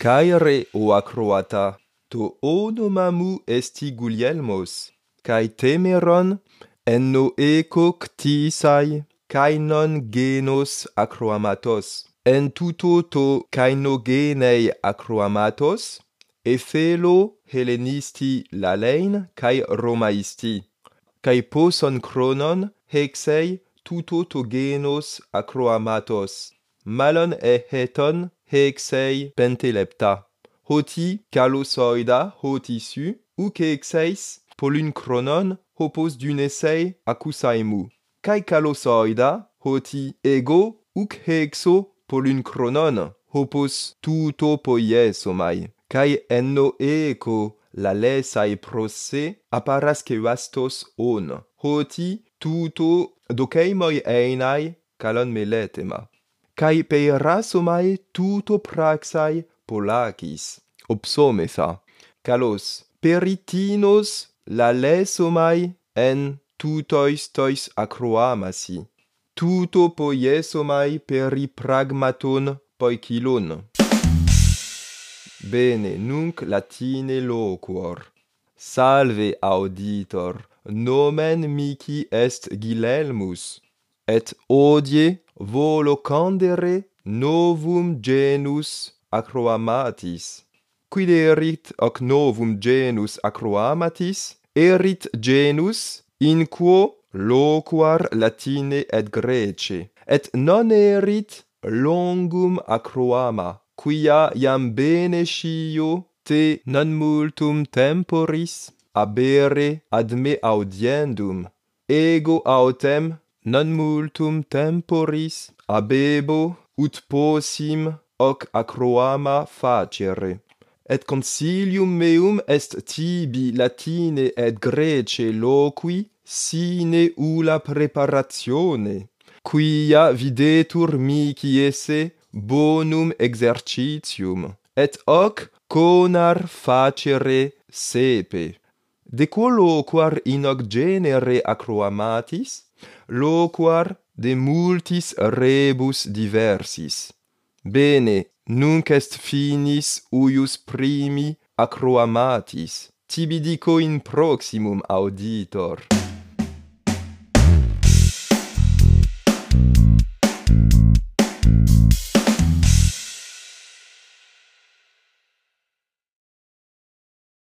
Caere, o acroata, to o esti Gulielmos, cae temeron enno eco ctisai, cae non genos acroamatos. En tuto to caino genei acroamatos, Efelo Hellenisti lalein cae Romaisti, cae poson cronon hexei tuto to genos acroamatos. Malon e heton hexei pentelepta. Hoti calosoida hotisu, uke hexeis polun chronon hopos dunesei acusaemu. Kai calosoida hoti ego uc hexo polun chronon hopos tuto poiesomai. Kai enno eco la lesai prosse apparas que vastos on. Hoti tuto doceimoi einai calon meletema kai pe rasumai tuto praxai polacis, obsometha, kalos peritinos lalesomai en tutois tois acroamasi, tuto poiesomai peri pragmaton poikilon. Bene, nunc latine loquor. Salve auditor, nomen mici est gilelmus et odie volo candere novum genus acroamatis. Quid erit hoc novum genus acroamatis, erit genus in quo loquar latine et grece, et non erit longum acroama, quia iam bene scio te non multum temporis abere ad me audiendum, ego autem non multum temporis abebo ut possim hoc acroama facere. Et consilium meum est tibi latine et grece loqui sine ula preparatione quia videtur mihi esse bonum exercitium. Et hoc conar facere sepe decolo quar inoc genere acroamatis, loquar de multis rebus diversis. Bene, nunc est finis uius primi acroamatis, tibi dico in proximum auditor.